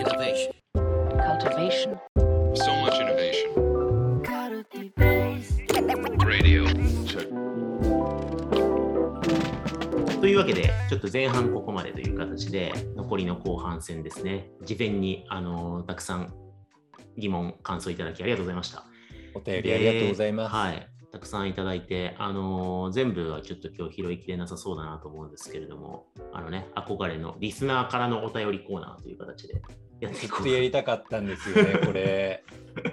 Innovation. cultivation, So much innovation. Radio. というわけで、ちょっと前半ここまでという形で、残りの後半戦ですね、事前にあのたくさん疑問、感想いただきありがとうございました。お便りありがとうございます。はい。たくさんいただいて、あのー全部はちょっと今日拾いきれなさそうだなと思うんですけれども、あのね、憧れのリスナーからのお便りコーナーという形でやっていこうやりたかったんですよね、これ。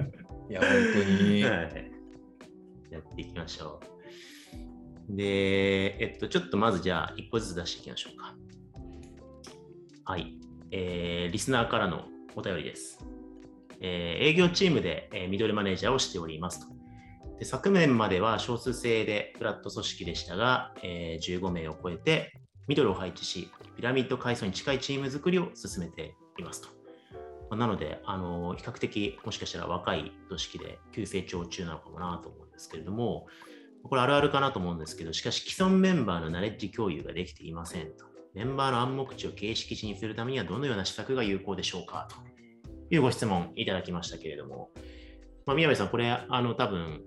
いや、本当に。はいやっていきましょう。で、えっと、ちょっとまずじゃあ、一個ずつ出していきましょうか。はい。えーリスナーからのお便りです。えー営業チームで、えーミドルマネージャーをしておりますと。で昨年までは少数制でフラット組織でしたが、えー15名を超えてミドルを配置し、ピラミッド階層に近いチーム作りを進めていますと。まあなので、あの比較的もしかしたら若い組織で急成長中なのかもなと思うんですけれども、これあるあるかなと思うんですけど、しかし既存メンバーのナレッジ共有ができていませんと。メンバーの暗黙知を形式値にするためにはどのような施策が有効でしょうかというご質問いただきましたけれども、まあ、宮部さん、これ、あの多分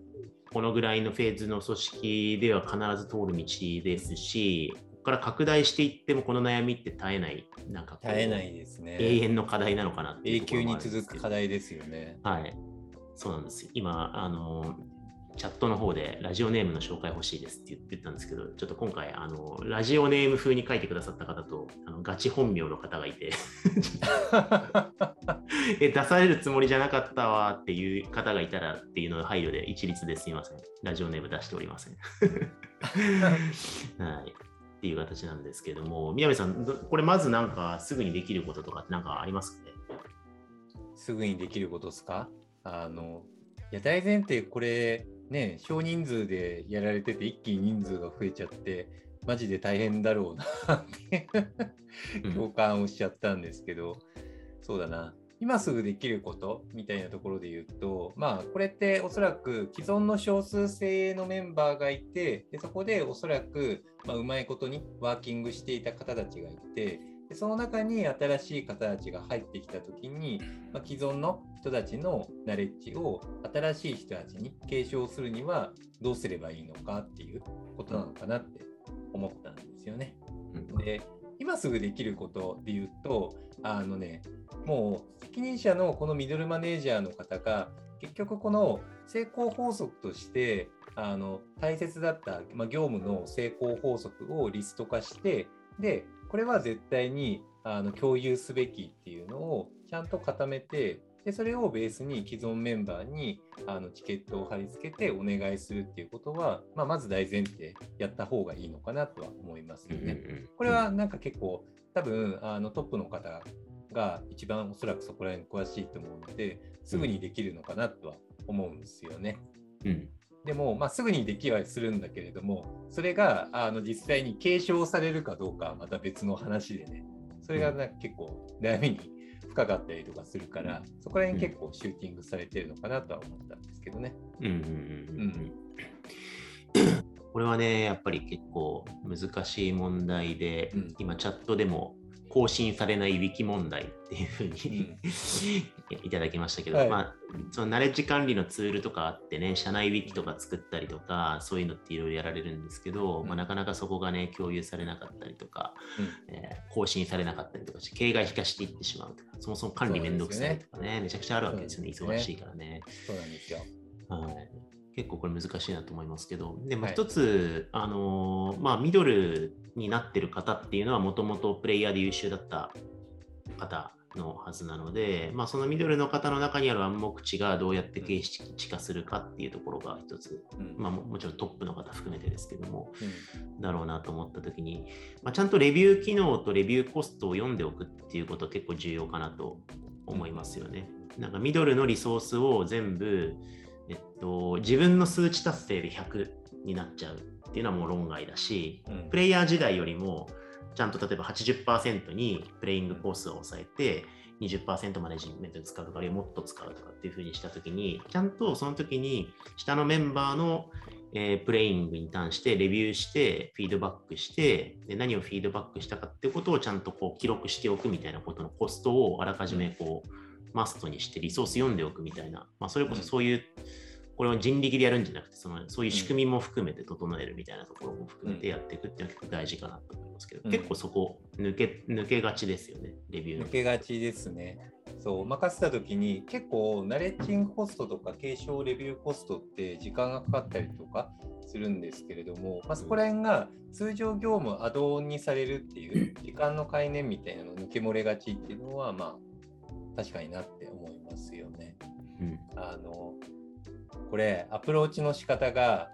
このぐらいのフェーズの組織では必ず通る道ですし、ここから拡大していってもこの悩みって絶えない、なんか絶えないですね。永遠の課題なのかなっていう永久に続く課題ですよね。はい。そうなんですよ。今、あの、チャットの方でラジオネームの紹介欲しいですって言ってたんですけど、ちょっと今回、あの、ラジオネーム風に書いてくださった方と、あのガチ本名の方がいて、え、出されるつもりじゃなかったわっていう方がいたらっていうのを配慮で一律ですいません。ラジオネーム出しておりません。はい。っていう形なんですけども、宮部さん、どこれまずなんかすぐにできることとかってなんかありますかね？すぐにできることですか？あの、いや、大前提、これ、ね、少人数でやられてて、一気に人数が増えちゃって、マジで大変だろうなってうん共感をしちゃったんですけど、そうだな。今すぐできることみたいなところで言うと、まあ、これっておそらく既存の少数精鋭のメンバーがいて、でそこでおそらく、まあ、うまいことにワーキングしていた方たちがいて、でその中に新しい方たちが入ってきたときに、まあ、既存の人たちのナレッジを新しい人たちに継承するにはどうすればいいのかっていうことなのかなって思ったんですよね。うんで今すぐできることで言うとあのねもう責任者のこのミドルマネージャーの方が結局この成功法則としてあの大切だった、まあ、業務の成功法則をリスト化してでこれは絶対にあの共有すべきっていうのをちゃんと固めてでそれをベースに既存メンバーにあのチケットを貼り付けてお願いするっていうことは、まあ、まず大前提やった方がいいのかなとは思いますよね。これはなんか結構多分あのトップの方が一番おそらくそこら辺詳しいと思うのですぐにできるのかなとは思うんですよね。うんでも、まあ、すぐにできはするんだけれどもそれがあの実際に継承されるかどうかはまた別の話でね。それがなんか結構悩みに深かったりとかするからそこら辺結構シューティングされてるのかなとは思ったんですけどね。うんうんうん。うん。これはね、やっぱり結構難しい問題で、うん。今チャットでも更新されないウィキ問題っていうふうに、いただきましたけど、はい。まあ、そのナレッジ管理のツールとかあってね、社内ウィキとか作ったりとか、そういうのっていろいろやられるんですけど、うん。まあ、なかなかそこがね、共有されなかったりとか、うん。えー更新されなかったりとかして、形骸化していってしまうとか、そもそも管理めんどくさいとかね、めちゃくちゃあるわけですよね、忙しいからね。そうなんですよ。はい、結構これ難しいなと思いますけど、でもはい。一つ、あのーまあ、ミドルになってる方っていうのはもともとプレイヤーで優秀だった方のはずなので、まあ、そのミドルの方の中にある暗黙知がどうやって形式化するかっていうところが一つ、うん。まあ、ももちろんトップの方含めてですけども、うん。だろうなと思ったときに、まあ、ちゃんとレビュー機能とレビューコストを読んでおくっていうことは結構重要かなと思いますよね。なんかミドルのリソースを全部、えっと、自分の数値達成で100になっちゃうっていうのはもう論外だし、うん。プレイヤー時代よりもちゃんと例えば80%にプレイングコースを抑えて20%マネジメントに使うとかあるいはもっと使うとかっていうふうにしたときにちゃんとその時に下のメンバーのえープレイングに関してレビューして、フィードバックしてで、何をフィードバックしたかっていうことをちゃんとこう記録しておくみたいなことのコストをあらかじめこうマストにしてリソース読んでおくみたいな、まあ、それこそそういう、これを人力でやるんじゃなくてその、そういう仕組みも含めて整えるみたいなところも含めてやっていくっていうのは結構大事かなと思いますけど、うん結構そこ抜け抜けがちですよね、レビューの抜。けがちですね。そう、任せたときに結構ナレッジングコストとか継承レビューコストって時間がかかったりとかするんですけれども、まあ、そこら辺が通常業務アドオンにされるっていう時間の概念みたいなの抜け漏れがちっていうのはまあ確かになって思いますよね。うん。あのこれアプローチの仕方が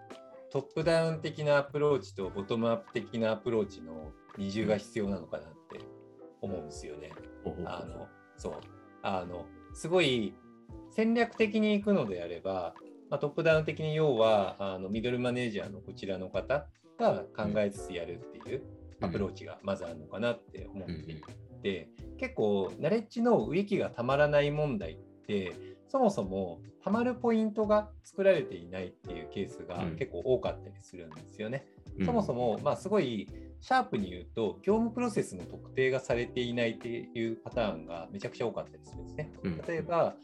トップダウン的なアプローチとボトムアップ的なアプローチの二軸が必要なのかなって思うんですよね。あのそう。あのすごい戦略的に行くのであれば、まあ、トップダウン的に要はあのミドルマネージャーのこちらの方が考えつつやるっていうアプローチがまずあるのかなって思っうんていて、結構ナレッジのウィキがたまらない問題ってそもそもたまるポイントが作られていないっていうケースがうん結構多かったりするんですよね。うんそもそも、まあ、すごいシャープに言うと、業務プロセスの特定がされていないっていうパターンがめちゃくちゃ多かったりするんですね。うん例えば、あ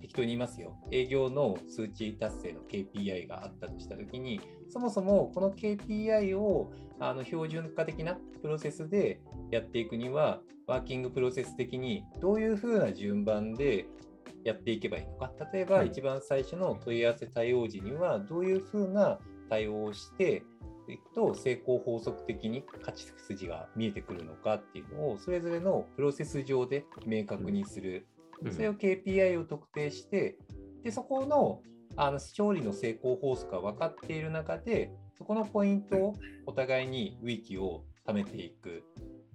適当に言いますよ、営業の数値達成の KPI があったとしたときに、そもそもこの KPI をあの標準化的なプロセスでやっていくには、ワーキングプロセス的にどういうふうな順番でやっていけばいいのか。例えば、うん一番最初の問い合わせ対応時には、どういうふうな対応をしていくと成功法則的に勝ち筋が見えてくるのかっていうのをそれぞれのプロセス上で明確にする、うんそれを KPI を特定してでそこのあの勝利の成功法則が分かっている中でそこのポイントをお互いにウィキを貯めていく。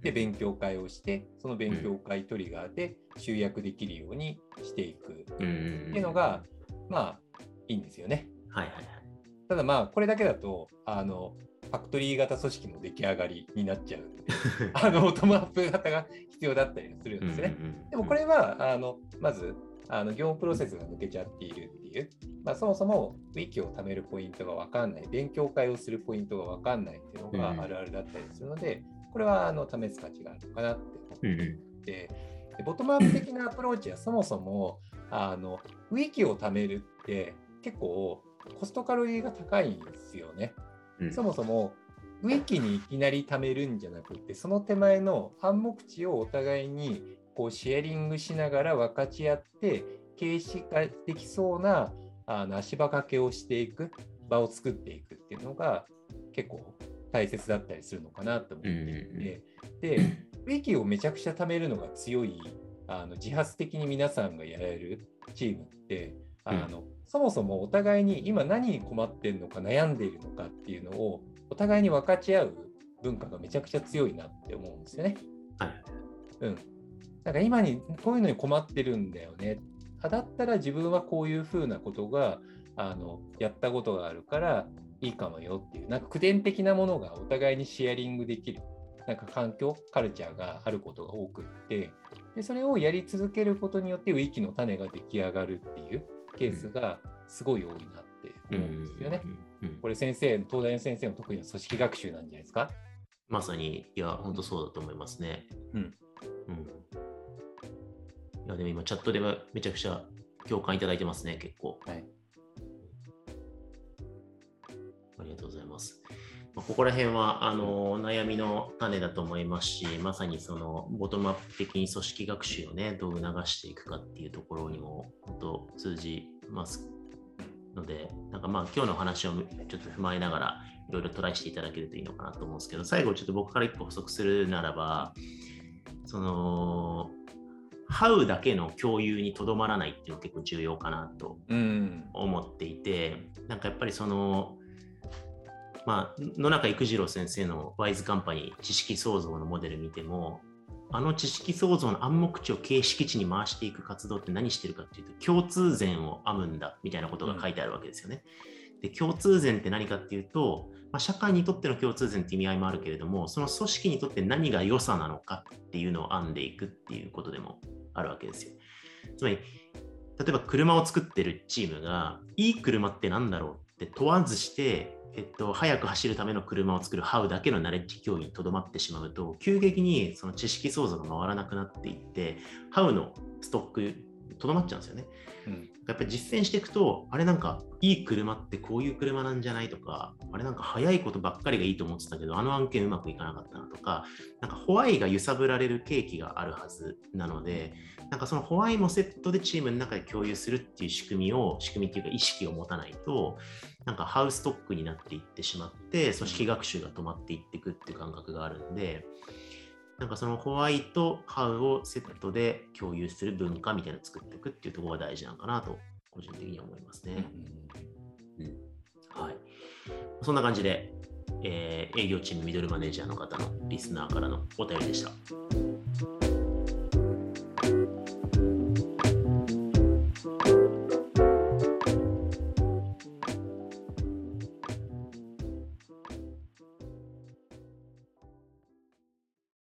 で勉強会をしてその勉強会トリガーで集約できるようにしていく。っていうのがまあいいんですよね。はいはいはい。ただまあこれだけだとあのファクトリー型組織の出来上がりになっちゃう。あのボトムアップ型が必要だったりするんですね。でもこれはあのまずあの業務プロセスが抜けちゃっているっていう、まあ、そもそもウィキを貯めるポイントが分かんない。勉強会をするポイントが分かんないっていうのがうん。あるあるだったりするので、これはあの試す価値があるのかなって思ってうんうん。ででボトムアップ的なアプローチはそもそもあのウィキを貯めるって結構コストカロリーが高いんですよね。うん。そもそもウィキにいきなり貯めるんじゃなくてその手前の暗黙知をお互いにこうシェアリングしながら分かち合って形式化できそうなあの足場掛けをしていく場を作っていくっていうのが結構大切だったりするのかなと思っていて、でウィキをめちゃくちゃ貯めるのが強いあの自発的に皆さんがやれるチームってあの、そもそもお互いに今何に困ってるのか悩んでいるのかっていうのをお互いに分かち合う文化がめちゃくちゃ強いなって思うんですよね。はいうん。なんか今にこういうのに困ってるんだよね。あだったら自分はこういうふうなことがあのやったことがあるからいいかもよっていう、なんか口伝的なものがお互いにシェアリングできる、なんか環境、カルチャーがあることが多くって、でそれをやり続けることによってウィキの種が出来上がるっていうケースがすごい多いなって思うんですよね。これ先生、東大の先生の得意な組織学習なんじゃないですか？まさに、いや、本当そうだと思いますね。うん。うん。いや、でも今、チャットではめちゃくちゃ共感いただいてますね、結構。はい。ありがとうございます。まあここら辺はあの悩みの種だと思いますし、まさにそのボトムアップ的に組織学習をね、どう促していくかっていうところにも本当通じますので、なんかまあ今日の話をちょっと踏まえながら、いろいろトライしていただけるといいのかなと思うんですけど、最後ちょっと僕から一歩補足するならば、その、How だけの共有にとどまらないっていうのが結構重要かなと。思っていて、なんかやっぱりその、まあ、野中育次郎先生のワイズカンパニー知識創造のモデル見ても、あの知識創造の暗黙知を形式値に回していく活動って何してるかっていうと、共通善を編むんだみたいなことが書いてあるわけですよね。で共通善って何かっていうと、まあ、社会にとっての共通善って意味合いもあるけれども、その組織にとって何が良さなのかっていうのを編んでいくっていうことでもあるわけですよ。つまり、例えば車を作ってるチームが、いい車ってなんだろうって問わずして、えっと、速く走るための車を作る How だけのナレッジ教員にとどまってしまうと、急激にその知識創造が回らなくなっていって、How のストックとどまっちゃうんですよね。うんやっぱり実践していくと、あれなんかいい車ってこういう車なんじゃないとか、あれなんか速いことばっかりがいいと思ってたけど、あの案件うまくいかなかったなとか、なんかホワイが揺さぶられる契機があるはずなので、なんかそのホワイもセットでチームの中で共有するっていう仕組みを、仕組みっていうか意識を持たないと、なんかハウストックになっていってしまって、組織学習が止まっていっていくっていう感覚があるんで、なんかそのホワイとハウをセットで共有する文化みたいなのを作っていくっていうところが大事なのかなと、個人的には思いますね。はい。そんな感じで、えー営業チームミドルマネージャーの方のリスナーからのお便りでした。